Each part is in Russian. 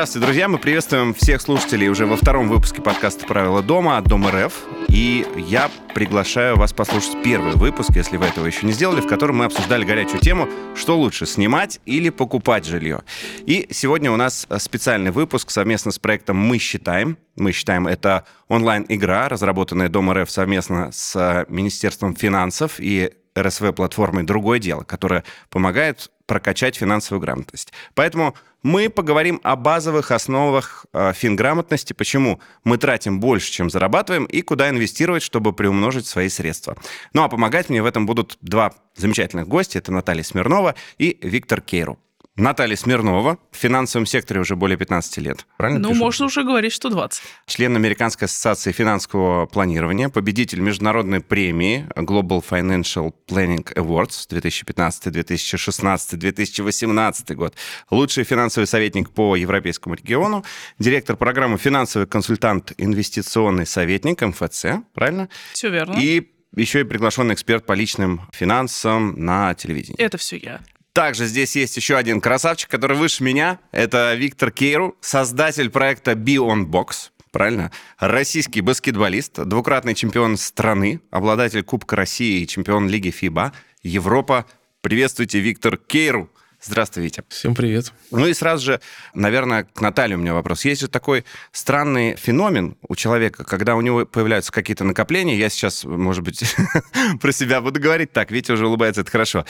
Здравствуйте, друзья! Мы приветствуем всех слушателей уже во втором выпуске подкаста «Правила дома» от Дом РФ. И я приглашаю вас послушать первый выпуск, если вы этого еще не сделали, в котором мы обсуждали горячую тему, что лучше, снимать или покупать жилье. И сегодня у нас специальный выпуск совместно с проектом «Мы считаем». «Мы считаем» — это онлайн-игра, разработанная Дом РФ совместно с Министерством финансов и РСВ-платформой «Другое дело», которая помогает прокачать финансовую грамотность. Поэтому мы поговорим о базовых основах э, финграмотности, почему мы тратим больше, чем зарабатываем, и куда инвестировать, чтобы приумножить свои средства. Ну а помогать мне в этом будут два замечательных гостя. Это Наталья Смирнова и Виктор Кейру. Наталья Смирнова, в финансовом секторе уже более 15 лет. Правильно Ну, пишу? можно уже говорить, что 20. Член Американской ассоциации финансового планирования, победитель международной премии Global Financial Planning Awards 2015, 2016, 2018 год. Лучший финансовый советник по европейскому региону, директор программы «Финансовый консультант, инвестиционный советник» МФЦ, правильно? Все верно. И еще и приглашенный эксперт по личным финансам на телевидении. Это все я. Также здесь есть еще один красавчик, который выше меня. Это Виктор Кейру, создатель проекта Be On Box. Правильно? Российский баскетболист, двукратный чемпион страны, обладатель Кубка России и чемпион Лиги ФИБА, Европа. Приветствуйте, Виктор Кейру. Здравствуй, Витя. Всем привет. Ну и сразу же, наверное, к Наталье у меня вопрос. Есть же такой странный феномен у человека, когда у него появляются какие-то накопления. Я сейчас, может быть, про себя буду говорить. Так, Витя уже улыбается, это хорошо.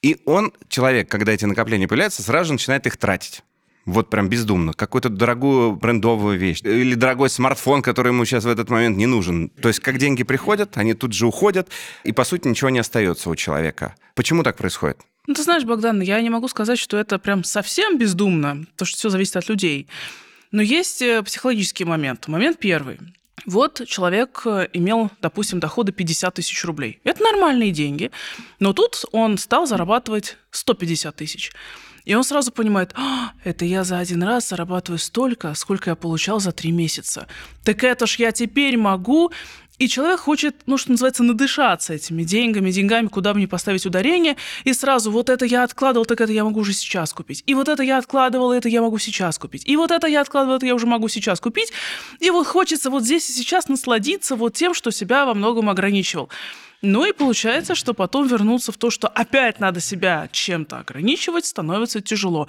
И он, человек, когда эти накопления появляются, сразу же начинает их тратить. Вот прям бездумно. Какую-то дорогую брендовую вещь. Или дорогой смартфон, который ему сейчас в этот момент не нужен. То есть как деньги приходят, они тут же уходят, и по сути ничего не остается у человека. Почему так происходит? Ну, ты знаешь, Богдан, я не могу сказать, что это прям совсем бездумно, потому что все зависит от людей. Но есть э, психологический момент. Момент первый. Вот человек э, имел, допустим, доходы 50 тысяч рублей. Это нормальные деньги. Но тут он стал зарабатывать 150 тысяч. И он сразу понимает, а, это я за один раз зарабатываю столько, сколько я получал за три месяца. Так это ж я теперь могу и человек хочет, ну, что называется, надышаться этими деньгами, деньгами, куда ни поставить ударение, и сразу вот это я откладывал, так это я могу уже сейчас купить. И вот это я откладывал, это я могу сейчас купить. И вот это я откладывал, это я уже могу сейчас купить. И вот хочется вот здесь и сейчас насладиться вот тем, что себя во многом ограничивал. Ну и получается, что потом вернуться в то, что опять надо себя чем-то ограничивать, становится тяжело.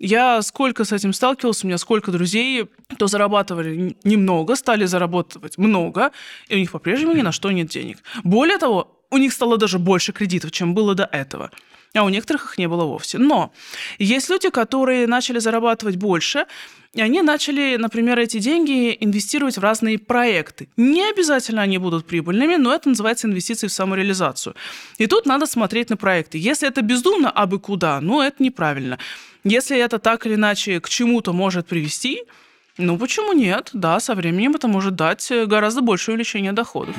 Я сколько с этим сталкивался, у меня сколько друзей, то зарабатывали немного, стали зарабатывать много, и у них по-прежнему ни на что нет денег. Более того, у них стало даже больше кредитов, чем было до этого. А у некоторых их не было вовсе. Но есть люди, которые начали зарабатывать больше, и они начали, например, эти деньги инвестировать в разные проекты. Не обязательно они будут прибыльными, но это называется инвестиции в самореализацию. И тут надо смотреть на проекты. Если это бездумно, абы куда, ну, это неправильно. Если это так или иначе к чему-то может привести, ну почему нет? Да, со временем это может дать гораздо большее увеличение доходов.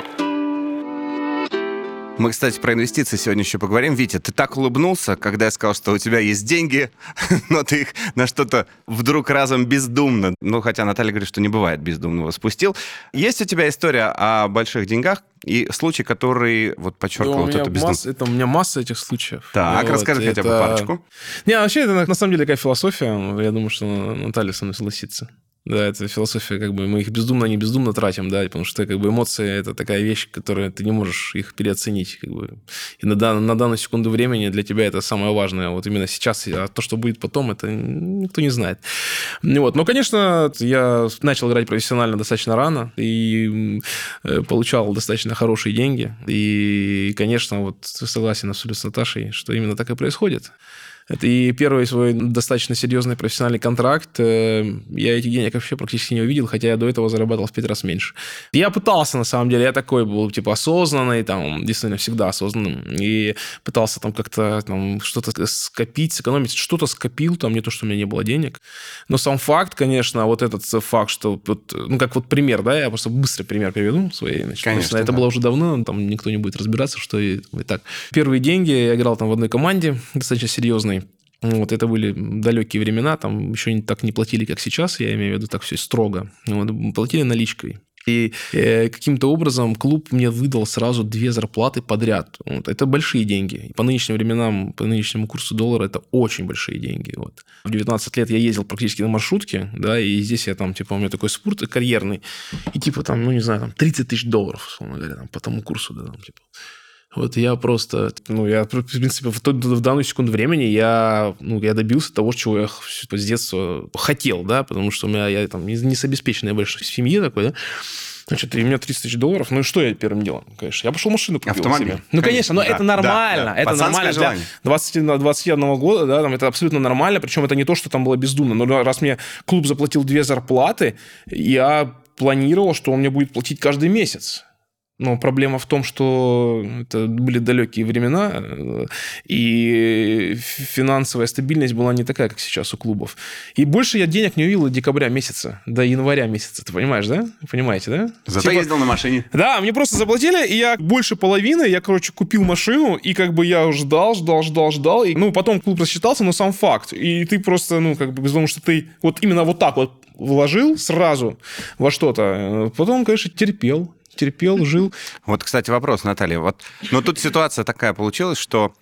Мы, кстати, про инвестиции сегодня еще поговорим. Витя, ты так улыбнулся, когда я сказал, что у тебя есть деньги, но ты их на что-то вдруг разом бездумно, ну, хотя Наталья говорит, что не бывает бездумного, спустил. Есть у тебя история о больших деньгах и случай, который вот подчеркивал у вот эту масса- это у меня масса этих случаев. Так, Вот, расскажи хотя бы это- парочку. Не, вообще это на самом деле такая философия. Я думаю, что Наталья со мной согласится. Да, это философия, как бы мы их бездумно, не бездумно тратим, да, потому что как бы эмоции это такая вещь, которая ты не можешь их переоценить, как бы. И на, дан- на данную секунду времени для тебя это самое важное. Вот именно сейчас, а то, что будет потом, это никто не знает. Ну Вот. Но, конечно, я начал играть профессионально достаточно рано и э, получал достаточно хорошие деньги. И, конечно, вот согласен абсолютно с Наташей, что именно так и происходит. Это и первый свой достаточно серьезный профессиональный контракт. э, Я этих денег вообще практически не увидел, хотя я до этого зарабатывал в пять раз меньше. Я пытался, на самом деле, я такой был, типа, осознанный, там, действительно, всегда осознанным, и пытался там как-то там что-то скопить, сэкономить, что-то скопил, там, не то, что у меня не было денег. Но сам факт, конечно, вот этот факт, что, вот, ну, как вот пример, да, я просто быстрый пример приведу своей, значит, Конечно, это да. было уже давно, там никто не будет разбираться, что и, и так. Первые деньги я играл там в одной команде, достаточно серьезной. Вот это были далекие времена, там еще так не платили, как сейчас, я имею в виду так все строго. Вот, платили наличкой. И э, каким-то образом клуб мне выдал сразу две зарплаты подряд. Вот. Это большие деньги. По нынешним временам, по нынешнему курсу доллара, это очень большие деньги. Вот. В 19 лет я ездил практически на маршрутке, да, и здесь я там, типа, у меня такой спорт карьерный, и типа там, ну, не знаю, там 30 тысяч долларов, условно говоря, там, по тому курсу, да, там, типа. Вот я просто, ну, я, в принципе, в, тот, в данную секунду времени я, ну, я добился того, чего я с детства хотел, да, потому что у меня, я там не, не с обеспеченной большой семьи такой, да, Значит, и у меня 30 тысяч долларов. Ну и что я первым делом? Конечно, я пошел машину купил Автомобиль. себе. Ну, конечно, но Да, это нормально. да, да. Это Пацанское нормально желание. для 20, 21 года, да, там это абсолютно нормально. Причем это не то, что там было бездумно. Но раз мне клуб заплатил две зарплаты, я планировал, что он мне будет платить каждый месяц. Но проблема в том, что это были далекие времена, и финансовая стабильность была не такая, как сейчас у клубов. И больше я денег не увидел до декабря месяца, до января месяца. Ты понимаешь, да? Понимаете, да? Зато Типа- ездил на машине. да, мне просто заплатили, и я больше половины, я, короче, купил машину, и как бы я ждал, ждал, ждал, ждал. И, ну, потом клуб рассчитался, но сам факт. И ты просто, ну, как бы, потому что ты вот именно вот так вот вложил сразу во что-то. Э, Потом, конечно, терпел, терпел, жил. Вот, кстати, вопрос, Наталья. Вот, но тут ситуация такая получилась, что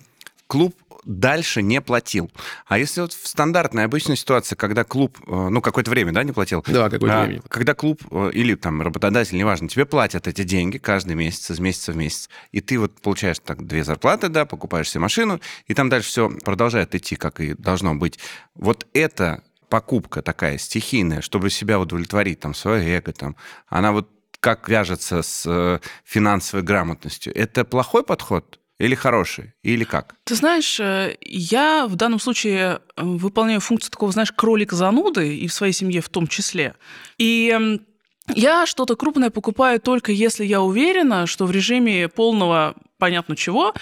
клуб дальше не платил. А если вот в стандартной обычной ситуации, когда клуб, э, ну, какое-то время, да, не платил? Да, какое-то А, время. Когда клуб э, или там работодатель, неважно, тебе платят эти деньги каждый месяц, из месяца в месяц, и ты вот получаешь так две зарплаты, да, покупаешь себе машину, и там дальше все продолжает идти, как и должно быть. Вот это покупка такая стихийная, чтобы себя удовлетворить, там, свое эго, там, она вот как вяжется с э, финансовой грамотностью. Это плохой подход или хороший? Или как? Ты знаешь, э, я в данном случае э, выполняю функцию такого, знаешь, кролика-зануды, и в своей семье в том числе. И я что-то крупное покупаю только если я уверена, что в режиме полного понятно чего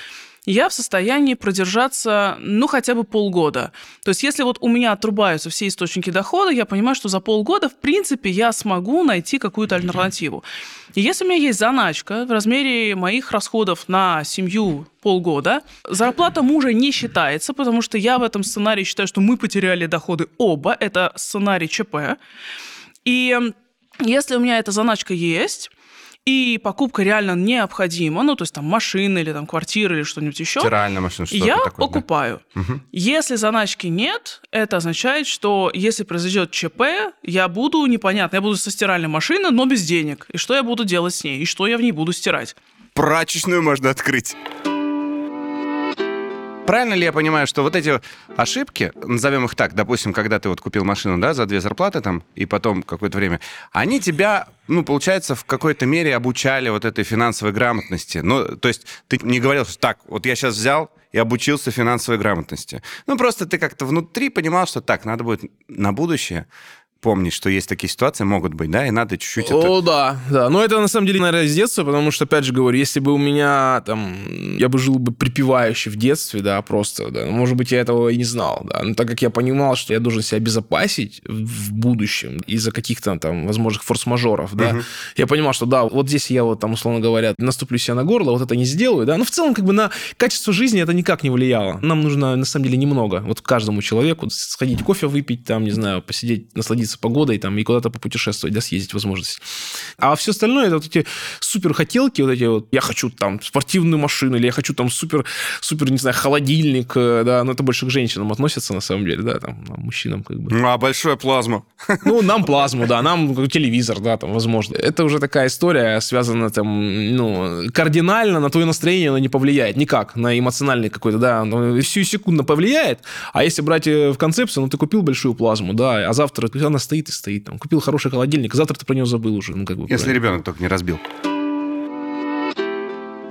я в состоянии продержаться, ну, хотя бы полгода. То есть, если вот у меня отрубаются все источники дохода, я понимаю, что за полгода, в принципе, я смогу найти какую-то альтернативу. И если у меня есть заначка в размере моих расходов на семью полгода, зарплата мужа не считается, потому что я в этом сценарии считаю, что мы потеряли доходы оба. Это сценарий ЧП. И если у меня эта заначка есть, и покупка реально необходима, ну, то есть там машина или там квартира или что-нибудь еще, Стиральная машина, что-то я такое. да. покупаю. Мгм. Если заначки нет, это означает, что если произойдет ЧП, я буду непонятно, я буду со стиральной машины, но без денег. И что я буду делать с ней? И что я в ней буду стирать? Прачечную можно открыть. Правильно ли я понимаю, что вот эти ошибки, назовем их так, допустим, когда ты вот купил машину, да, за две зарплаты там, и потом какое-то время, они тебя, ну, получается, в какой-то мере обучали вот этой финансовой грамотности. Ну, то есть ты не говорил, что так, вот я сейчас взял и обучился финансовой грамотности. Ну, просто ты как-то внутри понимал, что так, надо будет на будущее помнить, что есть такие ситуации, могут быть, да, и надо чуть-чуть это... О, да, да. Но это на самом деле, наверное, из детства, потому что, опять же говорю, если бы у меня там, я бы жил бы припевающе в детстве, да, просто, да, может быть, я этого и не знал, да, но так как я понимал, что я должен себя обезопасить в будущем из-за каких-то там возможных форс-мажоров, да, Мгм. я понимал, что да, вот здесь я вот там, условно говоря, наступлю себе на горло, вот это не сделаю, да, но в целом как бы на качество жизни это никак не влияло. Нам нужно, на самом деле, немного. Вот каждому человеку сходить кофе выпить, там, не знаю, посидеть, насладиться погодой, там, и куда-то попутешествовать, да, съездить возможность. А все остальное, это вот эти супер хотелки, вот эти вот, я хочу там спортивную машину, или я хочу там супер, супер, не знаю, холодильник, э, да, но это больше к женщинам относится, на самом деле, да, там, мужчинам как бы. Ну, а большую плазму. Ну, нам плазму, да, нам телевизор, да, там, возможно. Это уже такая история, связана там, ну, кардинально на твое настроение она не повлияет никак, на эмоциональный какой-то, да, ну, всю секунду повлияет, а если брать э, в концепцию, ну, ты купил большую плазму, да, а завтра она стоит и стоит, там, купил хороший холодильник, завтра ты про него забыл уже, ну, как бы. Если ребенок только не разбил.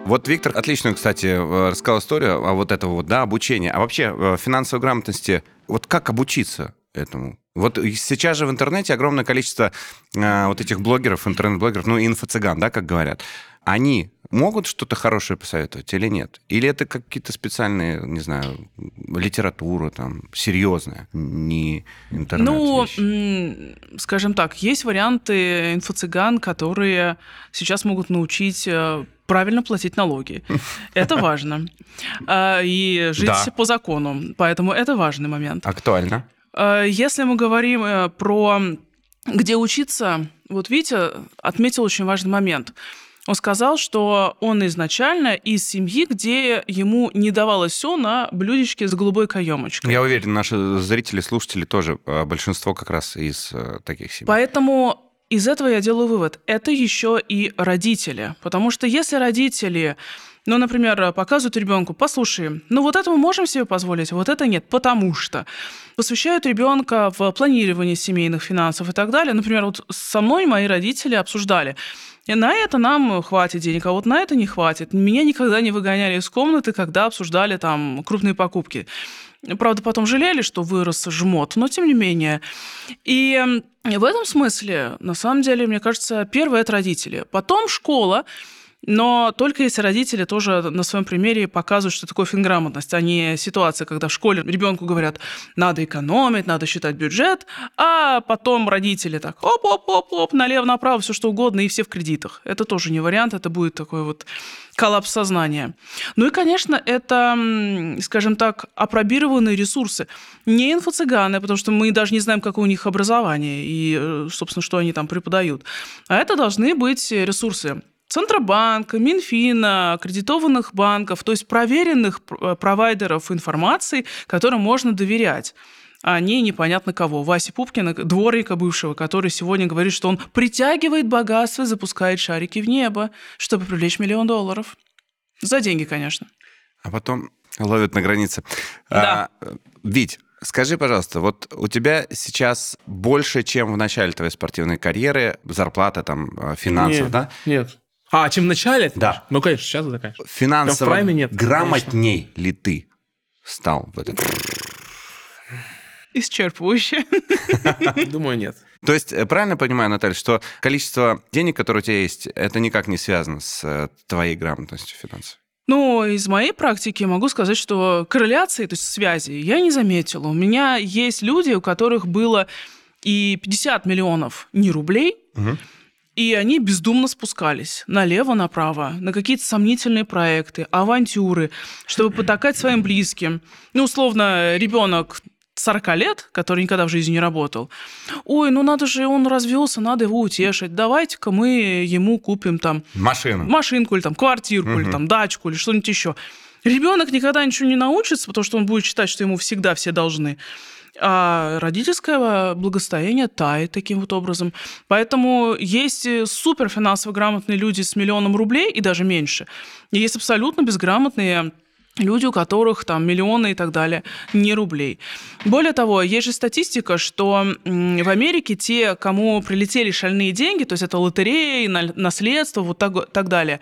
Вот Виктор отличную, кстати, э, рассказал историю о вот этого вот, да, обучения. А вообще э, финансовой грамотности, вот как обучиться этому? Вот сейчас же в интернете огромное количество э, вот этих блогеров, интернет-блогеров, ну, инфо-цыган, да, как говорят. Они могут что-то хорошее посоветовать или нет? Или это какие-то специальные, не знаю, литература там, серьезная, не интернет Ну, скажем так, есть варианты инфо-цыган, которые сейчас могут научить э, правильно платить налоги. Это важно. А, И жить Да. по закону. Поэтому это важный момент. Актуально. Э, Если мы говорим э, про где учиться, вот Витя отметил очень важный момент. Он сказал, что он изначально из семьи, где ему не давалось все на блюдечке с голубой каемочкой. Я уверен, наши зрители, слушатели тоже, а, большинство как раз из э, таких семей. Поэтому из этого я делаю вывод. Это еще и родители. Потому что если родители ну, например, показывают ребенку, послушай, ну вот это мы можем себе позволить, вот это нет, потому что посвящают ребенка в планирование семейных финансов и так далее. Например, вот со мной мои родители обсуждали, и на это нам хватит денег, а вот на это не хватит. Меня никогда не выгоняли из комнаты, когда обсуждали там крупные покупки. Правда, потом жалели, что вырос жмот, но тем не менее. И в этом смысле, на самом деле, мне кажется, первое – это родители. Потом школа, но только если родители тоже на своем примере показывают, что такое финграмотность, а не ситуация, когда в школе ребенку говорят, надо экономить, надо считать бюджет, а потом родители так оп-оп-оп-оп, налево-направо, все что угодно, и все в кредитах. Это тоже не вариант, это будет такой вот коллапс сознания. Ну и, конечно, это, скажем так, апробированные ресурсы. Не инфо-цыганы, потому что мы даже не знаем, какое у них образование и, э, собственно, что они там преподают. А это должны быть ресурсы Центробанка, Минфина, аккредитованных банков, то есть проверенных э, провайдеров информации, которым можно доверять а не непонятно кого. Васи Пупкина, дворника бывшего, который сегодня говорит, что он притягивает богатство и запускает шарики в небо, чтобы привлечь миллион долларов. За деньги, конечно. А потом ловят на границе. Да. А, Вить, Скажи, пожалуйста, вот у тебя сейчас больше, чем в начале твоей спортивной карьеры, зарплата, там, э, финансов, нет, да? Нет. А, чем в начале? Да. Ну, конечно, сейчас да, конечно. Финансово прайме нет, грамотней ли ты стал в этом? Исчерпывающе. Думаю, нет. То есть, э, правильно понимаю, Наталья, что количество денег, которые у тебя есть, это никак не связано с э, твоей грамотностью финансовой? Ну, из моей практики могу сказать, что корреляции, то есть связи, я не заметила. У меня есть люди, у которых было и 50 миллионов не рублей, Угу. И они бездумно спускались налево-направо на какие-то сомнительные проекты, авантюры, чтобы потакать своим близким. Ну, условно, ребенок 40 лет, который никогда в жизни не работал. Ой, ну надо же, он развелся, надо его утешить. Давайте-ка мы ему купим там Машину. машинку или там квартирку или Мгм. там дачку или что-нибудь еще. Ребенок никогда ничего не научится, потому что он будет считать, что ему всегда все должны. А родительское благостояние тает таким вот образом. Поэтому есть э, супер финансово грамотные люди с миллионом рублей и даже меньше. И есть абсолютно безграмотные люди, у которых там миллионы и так далее, не рублей. Более того, есть же статистика, что в Америке те, кому прилетели шальные деньги, то есть это лотереи, на- наследство, вот так, так далее,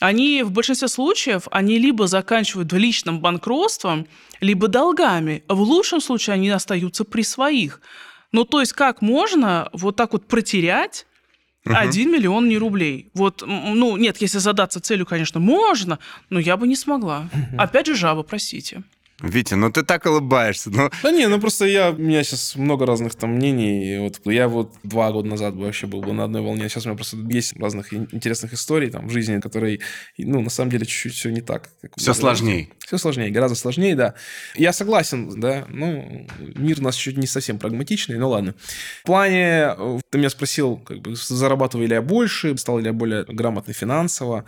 они в большинстве случаев, они либо заканчивают личным банкротством, либо долгами. В лучшем случае они остаются при своих. Ну, то есть как можно вот так вот протерять. 1 миллион не рублей. Вот, ну, нет, если задаться целью, конечно, можно, но я бы не смогла. Опять же, жаба, простите. Витя, ну ты так улыбаешься. Ну, Да не, ну просто я, у меня сейчас много разных там мнений. И Вот я вот два года назад вообще был бы на одной волне. Сейчас у меня просто есть разных ин- интересных историй там в жизни, которые, ну, на самом деле, чуть-чуть все не так. все сложнее. Все сложнее, гораздо сложнее, да. Я согласен, да. Ну, мир у нас чуть не совсем прагматичный, ну ладно. В плане, э, ты меня спросил, как бы, зарабатываю ли я больше, стал ли я более грамотный финансово.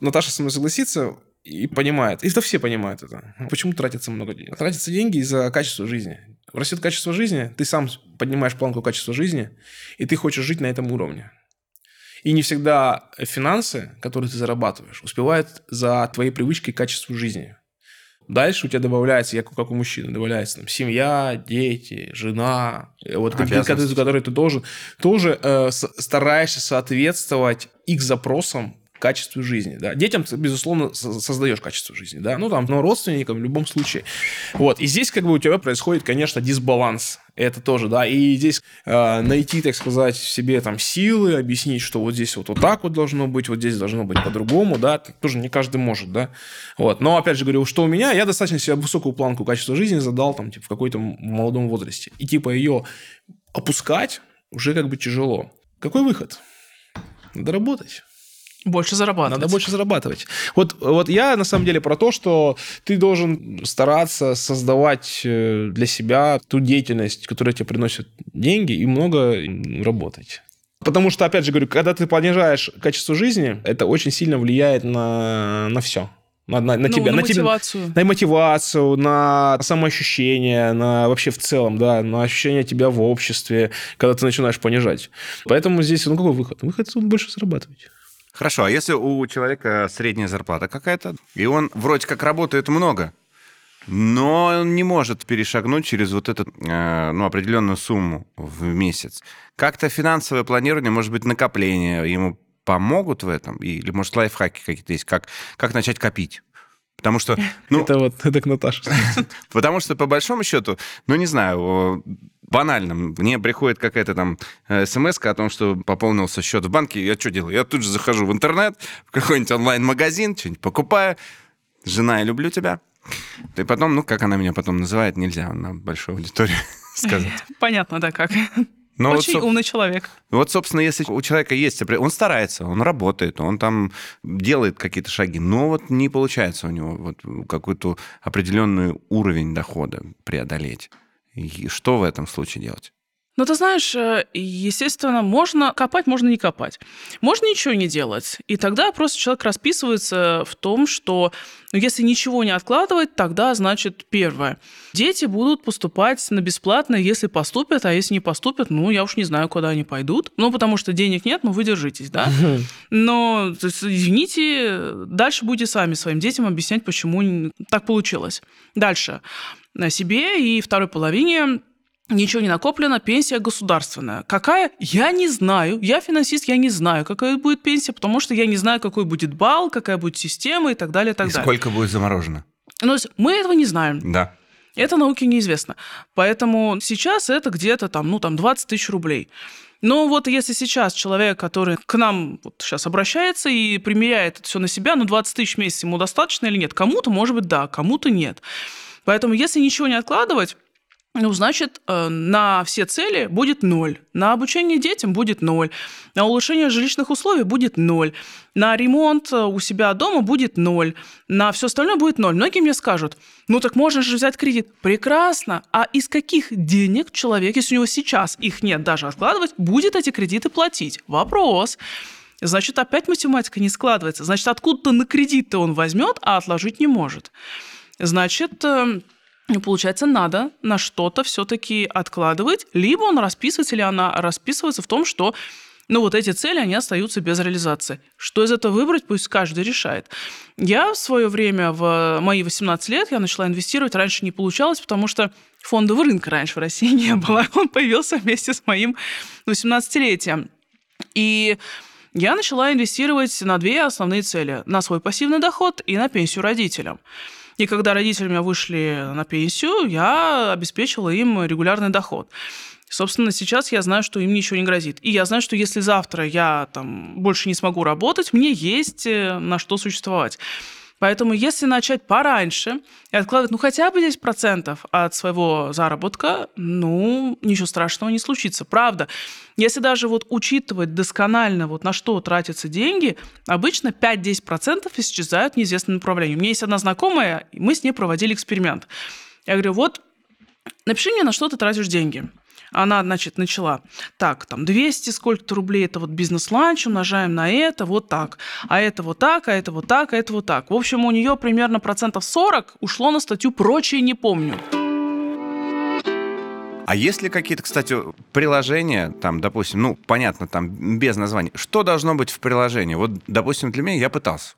Наташа со мной согласится и понимает. И это все понимают это. Почему тратится много денег? Тратятся деньги из-за качества жизни. Растет качество жизни, ты сам поднимаешь планку качества жизни, и ты хочешь жить на этом уровне. И не всегда финансы, которые ты зарабатываешь, успевают за твоей привычкой к качеству жизни. Дальше у тебя добавляется, я как у мужчины, добавляется там, семья, дети, жена, э, вот которые, ты должен, тоже э, стараешься соответствовать их запросам качеству жизни. Да. Детям, безусловно, со- создаешь качество жизни. Да. Ну, там, но родственникам в любом случае. Вот. И здесь как бы у тебя происходит, конечно, дисбаланс. Это тоже, да. И здесь э, найти, так сказать, в себе там силы, объяснить, что вот здесь вот, вот так вот должно быть, вот здесь должно быть по-другому, да, тоже не каждый может, да. Вот. Но, опять же говорю, что у меня, я достаточно себе высокую планку качества жизни задал там, типа, в какой-то молодом возрасте. И, типа, ее опускать уже как бы тяжело. Какой выход? Надо работать. Больше зарабатывать. Надо больше зарабатывать. Вот, вот я на самом деле про то, что ты должен стараться создавать э, для себя ту деятельность, которая тебе приносит деньги, и много работать. Потому что, опять же говорю, когда ты понижаешь качество жизни, это очень сильно влияет на, на все. На, на, на Ну, тебя, на на тебя, мотивацию. на мотивацию, на самоощущение, на вообще в целом, да, на ощущение тебя в обществе, когда ты начинаешь понижать. Поэтому здесь, ну, какой выход? Выход – больше зарабатывать. Хорошо, а если у человека средняя зарплата какая-то, и он вроде как работает много, но он не может перешагнуть через вот эту э, ну, определенную сумму в месяц. Как-то финансовое планирование, может быть, накопление ему помогут в этом? Или, может, лайфхаки какие-то есть? Как, как начать копить? Потому что, ну, это вот, это к Наташе. потому что, по большому счету, ну, не знаю, банально, мне приходит какая-то там смс о том, что пополнился счет в банке, я что делаю? Я тут же захожу в интернет, в какой-нибудь онлайн-магазин, что-нибудь покупаю. Жена, я люблю тебя. И потом, ну, как она меня потом называет, нельзя на большой аудитории сказать. Понятно, да, как. Но вот, Очень соб- умный человек. вот, собственно, если у человека есть... Он старается, он работает, он там делает какие-то шаги, но вот не получается у него вот какой-то определенный уровень дохода преодолеть. И что в этом случае делать? Ну, ты знаешь, э, естественно, можно копать, можно не копать. Можно ничего не делать. И тогда просто человек расписывается в том, что ну, если ничего не откладывать, тогда, значит, первое. Дети будут поступать на бесплатно, если поступят, а если не поступят, ну, я уж не знаю, куда они пойдут. Ну, потому что денег нет, ну, вы держитесь, да? Но, есть, извините, дальше будете сами своим детям объяснять, почему так получилось. Дальше. На себе и второй половине Ничего не накоплено, пенсия государственная. Какая? Я не знаю. Я финансист, я не знаю, какая будет пенсия, потому что я не знаю, какой будет балл, какая будет система и так далее, и так И далее. сколько будет заморожено? Ну, то есть мы этого не знаем. Да. Это науке неизвестно. Поэтому сейчас это где-то там, ну, там 20 тысяч рублей. Но вот если сейчас человек, который к нам вот сейчас обращается и примеряет это все на себя, ну, 20 тысяч в месяц ему достаточно или нет? Кому-то, может быть, да, кому-то нет. Поэтому если ничего не откладывать, ну, значит, э, на все цели будет ноль. На обучение детям будет ноль. На улучшение жилищных условий будет ноль. На ремонт э, у себя дома будет ноль. На все остальное будет ноль. Многие мне скажут, ну так можно же взять кредит. Прекрасно. А из каких денег человек, если у него сейчас их нет даже откладывать, будет эти кредиты платить? Вопрос. Значит, опять математика не складывается. Значит, откуда-то на кредит-то он возьмет, а отложить не может. Значит, э, ну, получается, надо на что-то все-таки откладывать, либо он расписывается, или она расписывается в том, что ну, вот эти цели, они остаются без реализации. Что из этого выбрать, пусть каждый решает. Я в свое время, в мои 18 лет, я начала инвестировать. Раньше не получалось, потому что фондового рынка раньше в России не было. Он появился вместе с моим 18-летием. И я начала инвестировать на две основные цели. На свой пассивный доход и на пенсию родителям. И когда родители у меня вышли на пенсию, я обеспечила им регулярный доход. Собственно, сейчас я знаю, что им ничего не грозит. И я знаю, что если завтра я там больше не смогу работать, мне есть э, на что существовать. Поэтому если начать пораньше и откладывать, ну, хотя бы 10% от своего заработка, ну, ничего страшного не случится. Правда, если даже вот учитывать досконально, вот на что тратятся деньги, обычно 5-10% исчезают в неизвестном направлении. У меня есть одна знакомая, мы с ней проводили эксперимент. Я говорю, вот, напиши мне, на что ты тратишь деньги. Она, значит, начала, так, там, 200 сколько-то рублей, это вот бизнес-ланч, умножаем на это, вот так. А это вот так, а это вот так, а это вот так. В общем, у нее примерно процентов 40 ушло на статью «Прочее не помню». А есть ли какие-то, кстати, приложения, там, допустим, ну, понятно, там, без названий, что должно быть в приложении? Вот, допустим, для меня я пытался.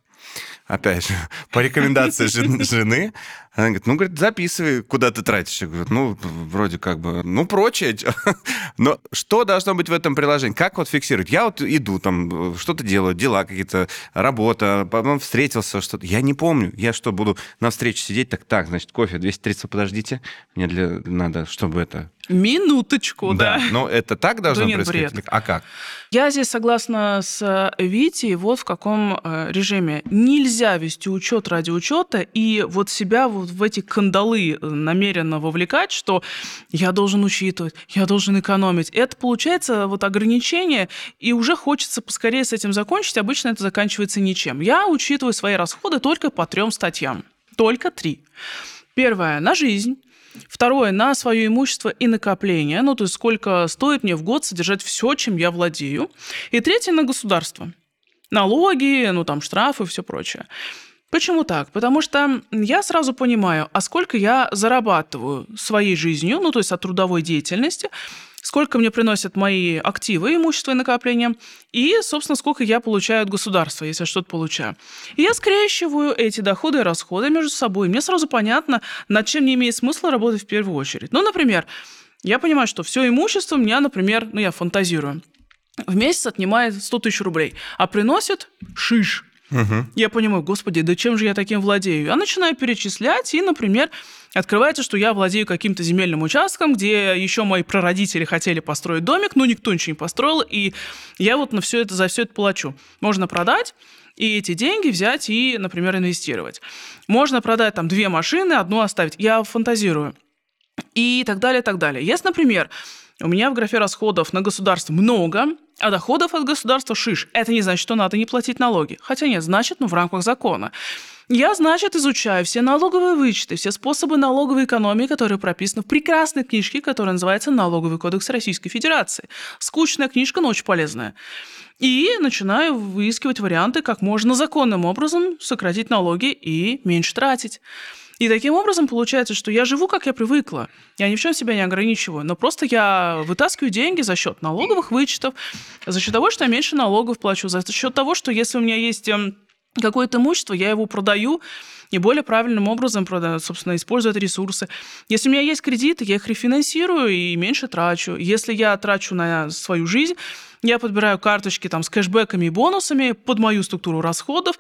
Опять же, по рекомендации жен- жены, она говорит, ну, говорит, записывай, куда ты тратишь. Я говорю, ну, вроде как бы, ну, прочее. Но что должно быть в этом приложении? Как вот фиксировать? Я вот иду, там, что-то делаю, дела какие-то, работа, потом встретился, что-то. Я не помню. Я что, буду на встрече сидеть? Так, так, значит, кофе 230, подождите. Мне для... надо, чтобы это... Минуточку, да. но это так должно Да нет, происходить? бред. А как? Я здесь согласна с Витей вот в каком э, режиме. Нельзя вести учет ради учета и вот себя вот в эти кандалы э, намеренно вовлекать, что я должен учитывать, я должен экономить. Это получается вот ограничение, и уже хочется поскорее с этим закончить. Обычно это заканчивается ничем. Я учитываю свои расходы только по трем статьям. Только три. Первое – на жизнь. Второе, на свое имущество и накопление, ну, то есть сколько стоит мне в год содержать все, чем я владею. И третье, на государство. Налоги, ну, там, штрафы все прочее. Почему так? Потому что я сразу понимаю, а сколько я зарабатываю своей жизнью, ну, то есть от трудовой деятельности, сколько мне приносят мои активы, имущество и накопления, и, собственно, сколько я получаю от государства, если я что-то получаю. И я скрещиваю эти доходы и расходы между собой. Мне сразу понятно, над чем мне имеет смысл работать в первую очередь. Ну, например, я понимаю, что все имущество у меня, например, ну, я фантазирую, в месяц отнимает 100 тысяч рублей, а приносит шиш. Угу. Я понимаю, господи, да чем же я таким владею? Я начинаю перечислять, и, например, открывается, что я владею каким-то земельным участком, где еще мои прародители хотели построить домик, но никто ничего не построил, и я вот на все это, за все это плачу. Можно продать, и эти деньги взять и, например, инвестировать. Можно продать там две машины, одну оставить. Я фантазирую. И так далее, так далее. Если, например, у меня в графе расходов на государство много, а доходов от государства шиш. Это не значит, что надо не платить налоги. Хотя нет, значит, ну, в рамках закона. Я, значит, изучаю все налоговые вычеты, все способы налоговой экономии, которые прописаны в прекрасной книжке, которая называется «Налоговый кодекс Российской Федерации». Скучная книжка, но очень полезная. И начинаю выискивать варианты, как можно законным образом сократить налоги и меньше тратить. И таким образом получается, что я живу, как я привыкла. Я ни в чем себя не ограничиваю, но просто я вытаскиваю деньги за счет налоговых вычетов, за счет того, что я меньше налогов плачу, за счет того, что если у меня есть эм, какое-то имущество, я его продаю, и более правильным образом, собственно, использую эти ресурсы. Если у меня есть кредиты, я их рефинансирую и меньше трачу. Если я трачу на свою жизнь, я подбираю карточки там, с кэшбэками и бонусами под мою структуру расходов,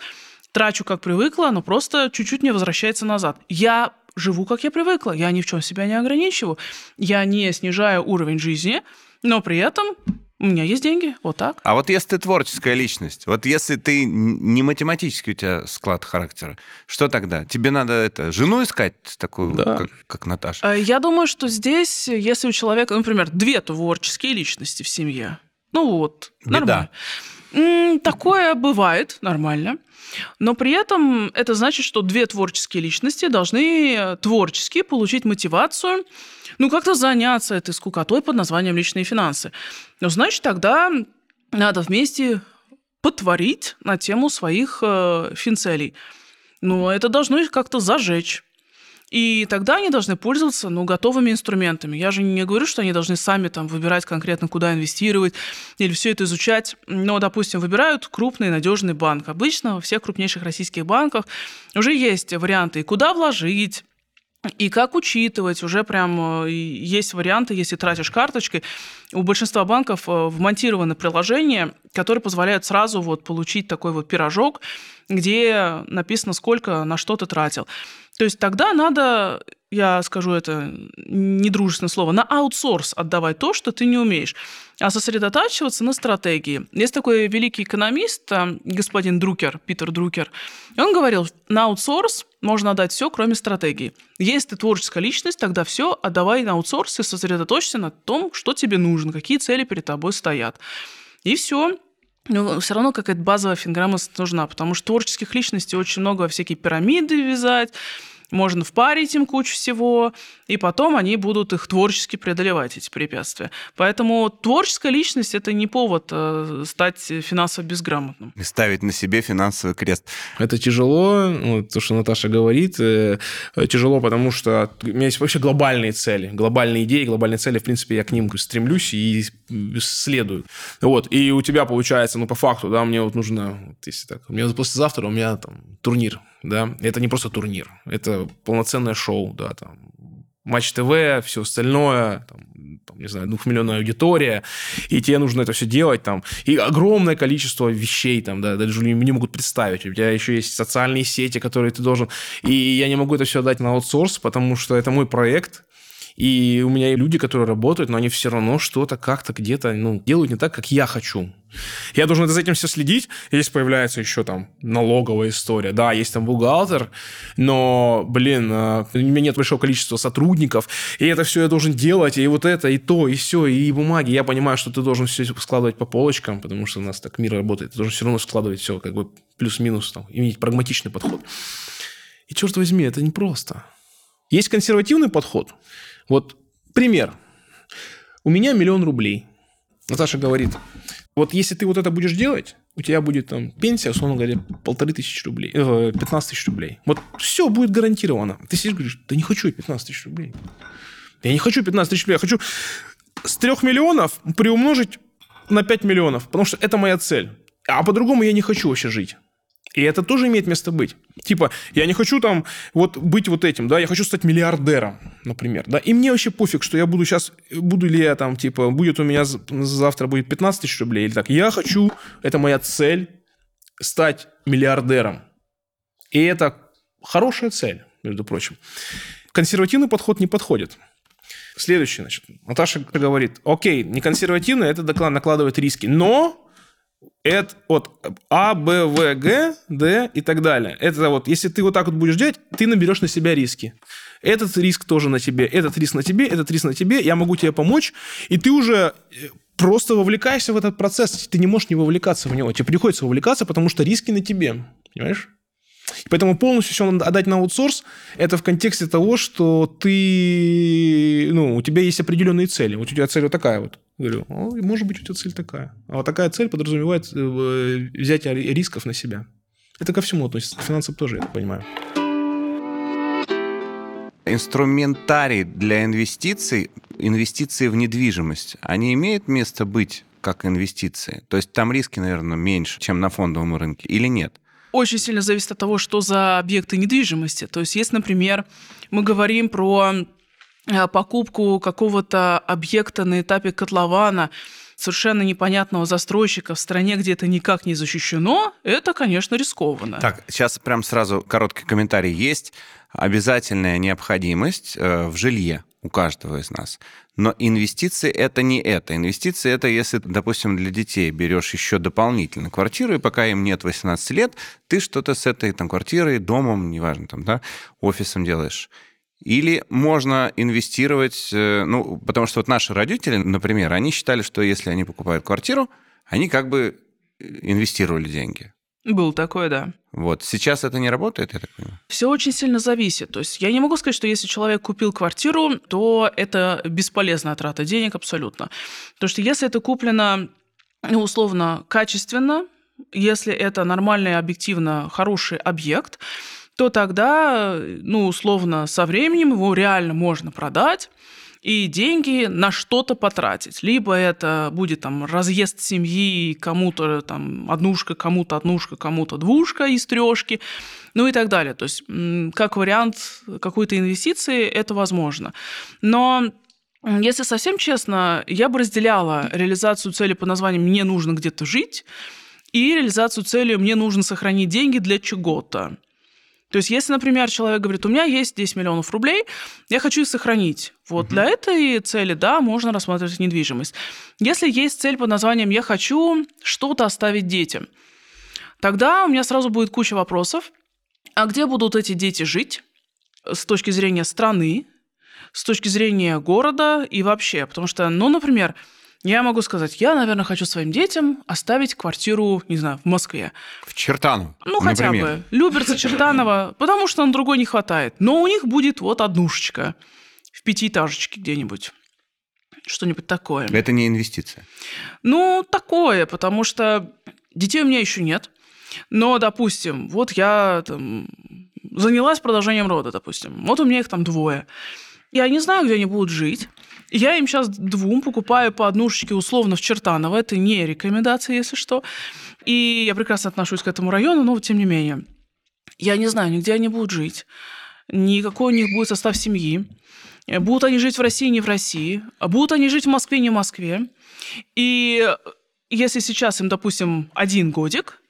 трачу как привыкла, но просто чуть-чуть мне возвращается назад. Я живу как я привыкла, я ни в чем себя не ограничиваю, я не снижаю уровень жизни, но при этом у меня есть деньги, вот так. А вот если ты творческая личность, вот если ты не математический у тебя склад характера, что тогда? Тебе надо это жену искать такую, да. как, как Наташа? Э, я думаю, что здесь, если у человека, например, две творческие личности в семье, ну вот, Беда. нормально. Такое бывает, нормально. Но при этом это значит, что две творческие личности должны э, творчески получить мотивацию, ну, как-то заняться этой скукотой под названием «личные финансы». Ну, значит, тогда надо вместе потворить на тему своих э, финцелей. Но это должно их как-то зажечь. И тогда они должны пользоваться ну, готовыми инструментами. Я же не говорю, что они должны сами там выбирать конкретно, куда инвестировать или все это изучать. Но, допустим, выбирают крупный надежный банк. Обычно во всех крупнейших российских банках уже есть варианты, куда вложить, и как учитывать, уже прям э, есть варианты, если тратишь карточкой. У большинства банков э, вмонтированы приложения, которые позволяют сразу вот получить такой вот пирожок, где написано, сколько на что ты тратил. То есть тогда надо, я скажу это недружественное слово, на аутсорс отдавать то, что ты не умеешь, а сосредотачиваться на стратегии. Есть такой великий экономист, господин Друкер, Питер Друкер, и он говорил, на аутсорс можно отдать все, кроме стратегии. Если ты творческая личность, тогда все отдавай на аутсорс и сосредоточься на том, что тебе нужно, какие цели перед тобой стоят. И все. Но все равно какая-то базовая финграммность нужна, потому что творческих личностей очень много всякие пирамиды вязать, можно впарить им кучу всего, и потом они будут их творчески преодолевать, эти препятствия. Поэтому творческая личность – это не повод э, стать финансово безграмотным. И ставить на себе финансовый крест. Это тяжело, вот то, что Наташа говорит, э, тяжело, потому что у меня есть вообще глобальные цели, глобальные идеи, глобальные цели, в принципе, я к ним стремлюсь и следую. Вот, и у тебя получается, ну, по факту, да, мне вот нужно, если так, у меня послезавтра у меня там турнир, да, это не просто турнир, это полноценное шоу, да, там, Матч ТВ, все остальное, там, там, не знаю, двухмиллионная аудитория, и тебе нужно это все делать, там, и огромное количество вещей, там, да, даже не, могут представить. У тебя еще есть социальные сети, которые ты должен... И я не могу это все дать на аутсорс, потому что это мой проект, И у меня люди, которые работают, но они все равно что-то как-то где-то ну, делают не так, как я хочу. Я должен за этим все следить. Здесь появляется еще там налоговая история. Да, есть там бухгалтер, но, блин, э, у меня нет большого количества сотрудников, и это все я должен делать, и вот это, и то, и все, и бумаги. Я понимаю, что ты должен все складывать по полочкам, потому что у нас так мир работает. Ты должен все равно складывать все как бы плюс-минус, там, иметь прагматичный подход. И черт возьми, это непросто. Есть консервативный подход. Вот пример. У меня миллион рублей. Наташа говорит, вот если ты вот это будешь делать, у тебя будет там пенсия, условно говоря, полторы тысячи рублей, э, 15 тысяч рублей. Вот все будет гарантировано. Ты сидишь и говоришь, да не хочу я 15 тысяч рублей. Я не хочу 15 тысяч рублей, я хочу с 3 миллионов приумножить на 5 миллионов, потому что это моя цель. А по-другому я не хочу вообще жить. И это тоже имеет место быть. Типа, я не хочу там вот быть вот этим, да, я хочу стать миллиардером, например, да, и мне вообще пофиг, что я буду сейчас, буду ли я там, типа, будет у меня завтра будет 15 тысяч рублей или так. Я хочу, это моя цель, стать миллиардером. И это хорошая цель, между прочим. Консервативный подход не подходит. Следующий, значит, Наташа говорит, окей, не консервативно, это накладывает риски, но это от А, Б, В, Г, Д и так далее. Это вот, если ты вот так вот будешь делать, ты наберешь на себя риски. Этот риск тоже на тебе, этот риск на тебе, этот риск на тебе, я могу тебе помочь, и ты уже э, просто вовлекаешься в этот процесс, ты не можешь не вовлекаться в него, тебе приходится вовлекаться, потому что риски на тебе, понимаешь? И поэтому полностью все отдать на аутсорс, это в контексте того, что ты, ну, у тебя есть определенные цели. Вот у тебя цель вот такая вот. Говорю, может быть, у тебя цель такая. А вот такая цель подразумевает э, взятие рисков на себя. Это ко всему относится, к финансам тоже, я так понимаю. Инструментарий для инвестиций, инвестиции в недвижимость, они имеют место быть как инвестиции? То есть там риски, наверное, меньше, чем на фондовом рынке, или нет? Очень сильно зависит от того, что за объекты недвижимости. То есть, если, например, мы говорим про э, покупку какого-то объекта на этапе котлована, совершенно непонятного застройщика в стране, где это никак не защищено, это, конечно, рискованно. Так, сейчас прям сразу короткий комментарий есть. Обязательная необходимость э, в жилье у каждого из нас. Но инвестиции это не это. Инвестиции это если, допустим, для детей берешь еще дополнительно квартиру, и пока им нет 18 лет, ты что-то с этой там, квартирой, домом, неважно, там, да, офисом делаешь. Или можно инвестировать, э, ну, потому что вот наши родители, например, они считали, что если они покупают квартиру, они как бы э, инвестировали деньги. Был такое, да. Вот. Сейчас это не работает, я так понимаю? Все очень сильно зависит. То есть я не могу сказать, что если человек купил квартиру, то это бесполезная трата денег абсолютно. Потому что если это куплено, ну, условно, качественно, если это нормальный, объективно хороший объект, то тогда, ну, условно, со временем его реально можно продать, и деньги на что-то потратить. Либо это будет там разъезд семьи, кому-то там однушка, кому-то однушка, кому-то двушка из трешки, ну и так далее. То есть как вариант какой-то инвестиции это возможно. Но если совсем честно, я бы разделяла реализацию цели по названию «мне нужно где-то жить» и реализацию цели «мне нужно сохранить деньги для чего-то». То есть, если, например, человек говорит, у меня есть 10 миллионов рублей, я хочу их сохранить. Вот угу. для этой цели, да, можно рассматривать недвижимость. Если есть цель под названием «я хочу что-то оставить детям», тогда у меня сразу будет куча вопросов. А где будут эти дети жить с точки зрения страны, с точки зрения города и вообще? Потому что, ну, например, я могу сказать, я, наверное, хочу своим детям оставить квартиру, не знаю, в Москве. В Чертаново, Ну, хотя бы. Люберцы, Чертаново, потому что на другой не хватает. Но у них будет вот однушечка в пятиэтажечке где-нибудь. Что-нибудь такое. Это не инвестиция? Ну, такое, потому что детей у меня еще нет. Но, допустим, вот я там, занялась продолжением рода, допустим. Вот у меня их там двое. Я не знаю, где они будут жить. Я им сейчас двум покупаю по однушечке условно в Чертаново. Это не рекомендация, если что. И я прекрасно отношусь к этому району, но тем не менее. Я не знаю, где они будут жить, ни какой у них будет состав семьи. Будут они жить в России, не в России. Будут они жить в Москве, не в Москве. И если сейчас им, допустим, один годик,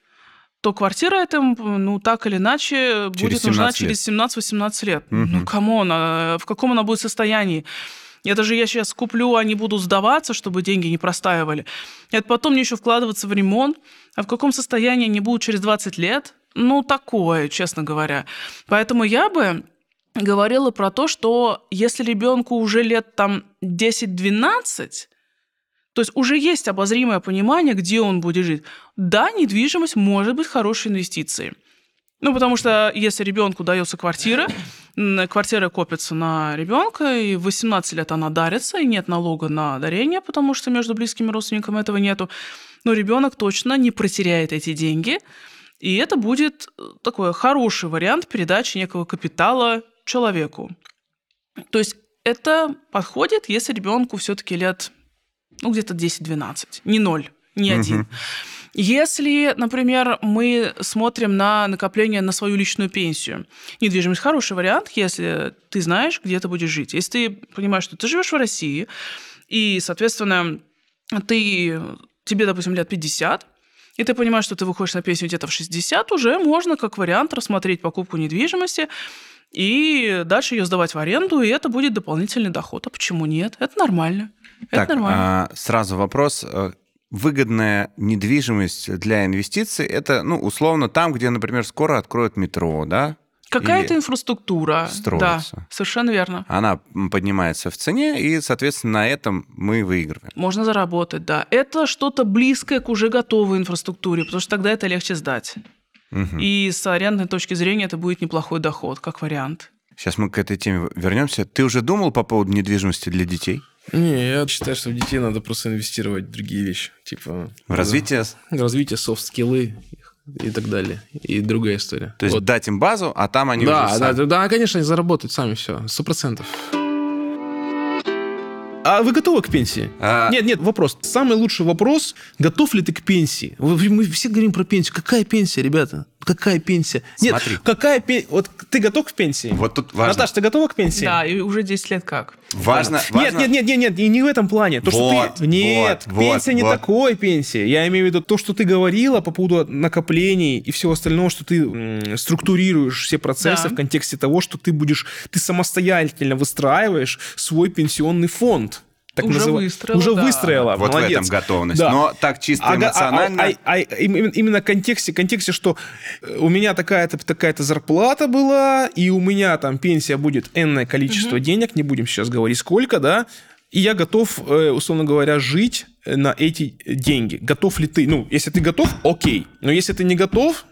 то квартира эта, ну, так или иначе, Через будет нужна 17 лет. через 17-18 лет. Мгм. Ну, come on, а в каком она будет состоянии? Это же я сейчас куплю, они будут сдаваться, чтобы деньги не простаивали. Это потом мне еще вкладываться в ремонт. А в каком состоянии они будут через 20 лет? Ну, такое, честно говоря. Поэтому я бы говорила про то, что если ребенку уже лет там 10-12, то есть уже есть обозримое понимание, где он будет жить. Да, недвижимость может быть хорошей инвестицией. Ну, потому что если ребенку дается квартира, квартира копится на ребенка, и в 18 лет она дарится, и нет налога на дарение, потому что между близкими родственниками этого нету, но ребенок точно не протеряет эти деньги, и это будет э, такой хороший вариант передачи некого капитала человеку. То есть это подходит, если ребенку все-таки лет, ну, где-то 10-12, не 0, не Мгм. один. Если, например, мы смотрим на накопление на свою личную пенсию, недвижимость хороший вариант, если ты знаешь, где ты будешь жить. Если ты понимаешь, что ты живешь в России, и, соответственно, ты, тебе, допустим, лет 50, и ты понимаешь, что ты выходишь на пенсию где-то в 60, уже можно как вариант рассмотреть покупку недвижимости и дальше ее сдавать в аренду, и это будет дополнительный доход. А почему нет? Это нормально. Это Так, нормально. а, сразу вопрос. Выгодная недвижимость для инвестиций – это, ну, условно, там, где, например, скоро откроют метро, да? Какая-то инфраструктура. строится. Да, совершенно верно. Она поднимается в цене, и, соответственно, на этом мы выигрываем. Можно заработать, да. Это что-то близкое к уже готовой инфраструктуре, потому что тогда это легче сдать. Мгм. И с арендной точки зрения это будет неплохой доход, как вариант. Сейчас мы к этой теме вернемся. Ты уже думал по поводу недвижимости для детей? Не, я считаю, что в детей надо просто инвестировать в другие вещи. Типа... В развитие? да, развитие, софт-скиллы и так далее. И другая история. То есть Вот. дать им базу, а там они да, уже да, сами. да, да, конечно, они заработают сами все, сто процентов. А вы готовы к пенсии? А, Нет, нет, вопрос. Самый лучший вопрос, готов ли ты к пенсии? Мы все говорим про пенсию. Какая пенсия, ребята? Какая пенсия? Смотри. Нет, какая пенсия? Вот ты готов к пенсии? Вот тут важно. Наташ, ты готова к пенсии? Да, и уже 10 лет как. Важно, Нет, важно- нет, нет, нет, нет, и не в этом плане. То, что Вот, ты... Нет, вот, вот, пенсия не вот. такой пенсия. Я имею в виду то, что ты говорила по поводу накоплений и всего остального, что ты м, структурируешь все процессы Да. в контексте того, что ты будешь... Ты самостоятельно выстраиваешь свой пенсионный фонд. Так Уже называ- выстроила, Уже да. выстроила. Вот молодец. в этом готовность. Да. Но так чисто а- эмоционально... а- а- а им- именно в контексте, контексте, что э, у меня такая-то такая-то зарплата была, и у меня там пенсия будет энное количество денег, не будем сейчас говорить сколько, да, и я готов, э, условно говоря, жить э, на эти деньги. Готов ли ты? Ну, если ты готов, окей. Но если ты не готов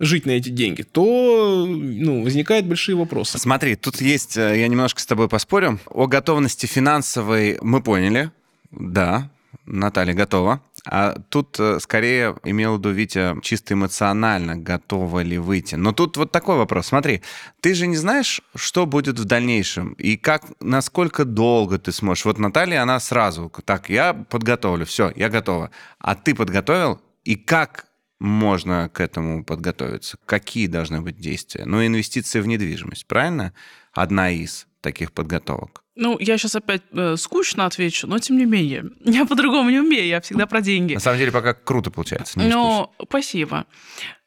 жить на эти деньги, то ну, возникают большие вопросы. Смотри, тут есть, э, я немножко с тобой поспорю. О готовности финансовой мы поняли. Да, Наталья готова. А тут э, скорее имел в виду Витя чисто эмоционально, готова ли выйти. Но тут вот такой вопрос. Смотри, ты же не знаешь, что будет в дальнейшем и как, насколько долго ты сможешь. Вот Наталья, она сразу, так, я подготовлю, все, я готова. А ты подготовил? И как можно к этому подготовиться? Какие должны быть действия? Ну, инвестиции в недвижимость, правильно? Одна из таких подготовок. Ну, я сейчас опять э, скучно отвечу, но тем не менее. Я по-другому не умею, я всегда про деньги. На самом деле, пока круто получается. Ну, спасибо.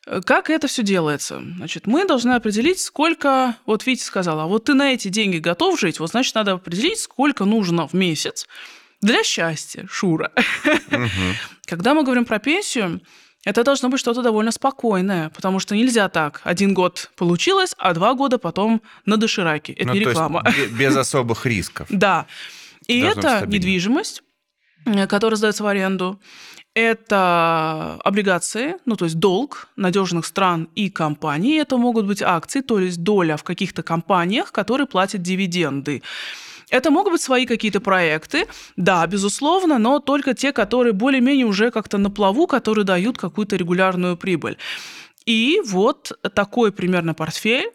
Э, Как это все делается? Значит, мы должны определить, сколько... Вот Витя сказала, а вот ты на эти деньги готов жить, вот значит, надо определить, сколько нужно в месяц для счастья, Шура. Мгм. Когда мы говорим про пенсию, это должно быть что-то довольно спокойное, потому что нельзя так. Один год получилось, а два года потом на дошираке. Это Ну, не есть реклама. бе- без особых рисков. Да. И это недвижимость, э, которая сдается в аренду. Это облигации, ну то есть долг надежных стран и компаний. Это могут быть акции, то есть доля в каких-то компаниях, которые платят дивиденды. Это могут быть свои какие-то проекты, да, безусловно, но только те, которые более-менее уже как-то на плаву, которые дают какую-то регулярную прибыль. И вот такой примерно портфель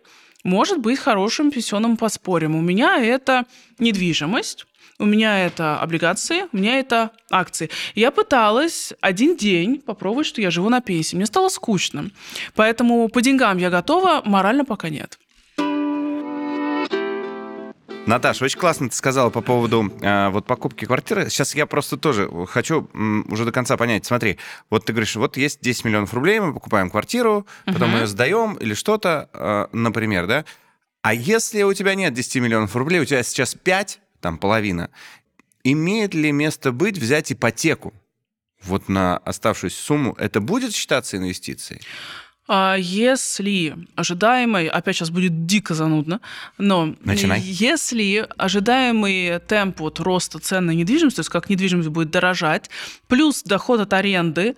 может быть хорошим пенсионным подспорьем. У меня это недвижимость, у меня это облигации, у меня это акции. Я пыталась один день попробовать, что я живу на пенсии. Мне стало скучно. Поэтому по деньгам я готова, морально пока нет. Наташа, очень классно ты сказала по поводу э, вот покупки квартиры. Сейчас я просто тоже хочу м, уже до конца понять. Смотри, вот ты говоришь, вот есть 10 миллионов рублей, мы покупаем квартиру, потом мы ее сдаем или что-то, э, например, да? А если у тебя нет 10 миллионов рублей, у тебя сейчас 5, там половина, имеет ли место быть взять ипотеку вот на оставшуюся сумму? Это будет считаться инвестицией? А если ожидаемый, опять сейчас будет дико занудно, но Начинай. если ожидаемый темп вот роста цен на недвижимость, то есть как недвижимость будет дорожать, плюс доход от аренды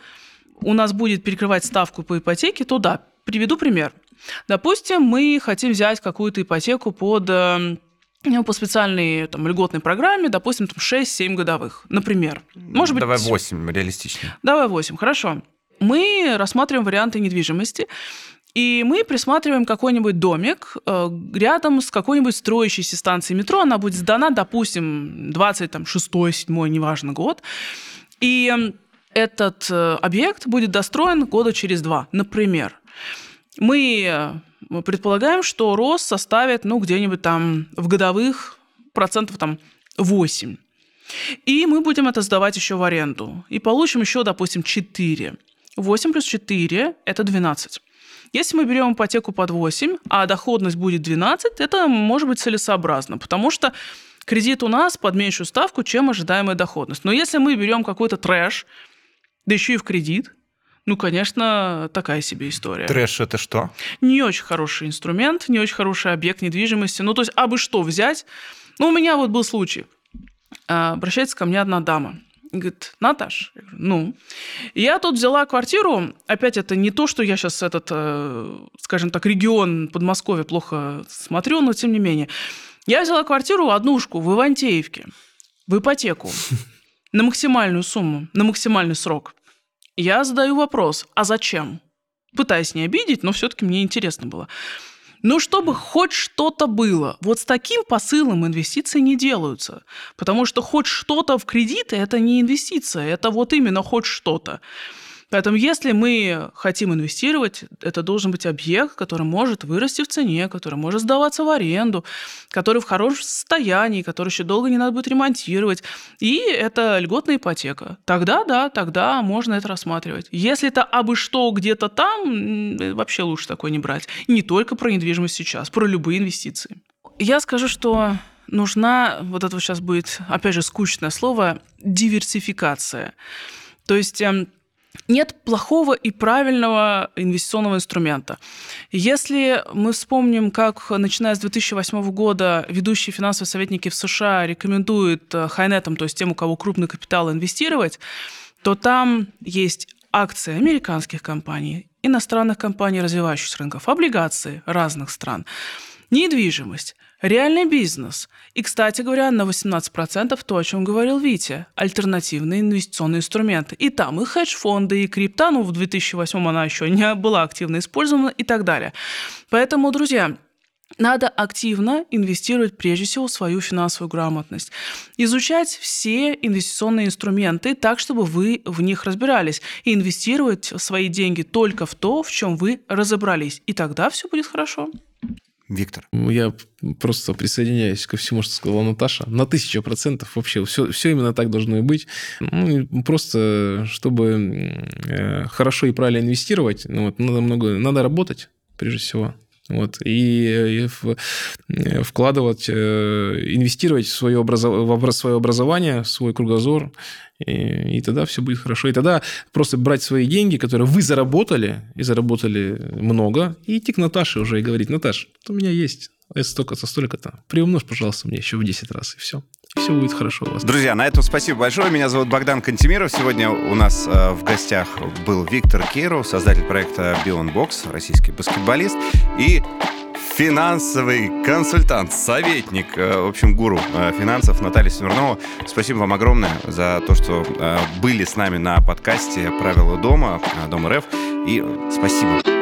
у нас будет перекрывать ставку по ипотеке, то да, приведу пример. Допустим, мы хотим взять какую-то ипотеку под э, ну, по специальной там, льготной программе, допустим, там 6-7 годовых, например. Может быть... Давай 8, реалистичнее. Давай 8, хорошо мы рассматриваем варианты недвижимости, и мы присматриваем какой-нибудь домик э, рядом с какой-нибудь строящейся станцией метро. Она будет сдана, допустим, 26-й, 7 неважно, год. И этот э, объект будет достроен года через два, например. Мы э, предполагаем, что рост составит, ну, где-нибудь там в годовых процентов там 8. И мы будем это сдавать еще в аренду. И получим еще, допустим, 4. 8 плюс 4 – это 12. Если мы берем ипотеку под 8, а доходность будет 12, это может быть целесообразно, потому что кредит у нас под меньшую ставку, чем ожидаемая доходность. Но если мы берем какой-то трэш, да еще и в кредит, ну, конечно, такая себе история. Трэш это что? Не очень хороший инструмент, не очень хороший объект недвижимости. Ну, то есть, а бы что взять? Ну, у меня вот был случай. А, обращается ко мне одна дама. Говорит, Наташ, я говорю, ну. Я тут взяла квартиру, опять это не то, что я сейчас этот, э, скажем так, регион Подмосковья плохо смотрю, но тем не менее. Я взяла квартиру, однушку в Ивантеевке, в ипотеку, на максимальную сумму, на максимальный срок. Я задаю вопрос, а зачем? Пытаясь не обидеть, но все-таки мне интересно было. Ну, чтобы хоть что-то было. Вот с таким посылом инвестиции не делаются. Потому что хоть что-то в кредиты – это не инвестиция, это вот именно хоть что-то. Поэтому если мы хотим инвестировать, это должен быть объект, который может вырасти в цене, который может сдаваться в аренду, который в хорошем состоянии, который еще долго не надо будет ремонтировать. И это льготная ипотека. Тогда, да, тогда можно это рассматривать. Если это абы что где-то там, вообще лучше такое не брать. И не только про недвижимость сейчас, про любые инвестиции. Я скажу, что нужна, вот это сейчас будет, опять же, скучное слово, диверсификация. То есть эм, нет плохого и правильного инвестиционного инструмента. Если мы вспомним, как, начиная с 2008 года, ведущие финансовые советники в США рекомендуют э, хайнетам, то есть тем, у кого крупный капитал, инвестировать, то там есть акции американских компаний, иностранных компаний развивающихся рынков, облигации разных стран, недвижимость, Реальный бизнес. И, кстати говоря, на 18% то, о чем говорил Витя. Альтернативные инвестиционные инструменты. И там и хедж-фонды, и крипта, ну, в 2008 она еще не была активно использована и так далее. Поэтому, друзья, надо активно инвестировать прежде всего в свою финансовую грамотность. Изучать все инвестиционные инструменты так, чтобы вы в них разбирались. И инвестировать свои деньги только в то, в чем вы разобрались. И тогда все будет хорошо. Виктор? Я просто присоединяюсь ко всему, что сказала Наташа. На тысячу процентов вообще все, все именно так должно и быть. Ну, просто, чтобы э, хорошо и правильно инвестировать, ну, вот, надо много, надо работать, прежде всего. Вот, и, и э, вкладывать, э, инвестировать в свое, образов, в свое образование, в свой кругозор, и, и тогда все будет хорошо. И тогда просто брать свои деньги, которые вы заработали, и заработали много, и идти к Наташе уже и говорить, Наташ, у меня есть столько-то, столько-то. Приумножь, пожалуйста, мне еще в 10 раз, и все все будет хорошо у вас. Друзья, на этом спасибо большое. Меня зовут Богдан Кантемиров. Сегодня у нас э, в гостях был Виктор Киров, создатель проекта Beyond Box, российский баскетболист, и финансовый консультант, советник, э, в общем, гуру э, финансов Наталья Смирнова. Спасибо вам огромное за то, что были с нами на подкасте «Правила дома», Дом РФ. И спасибо.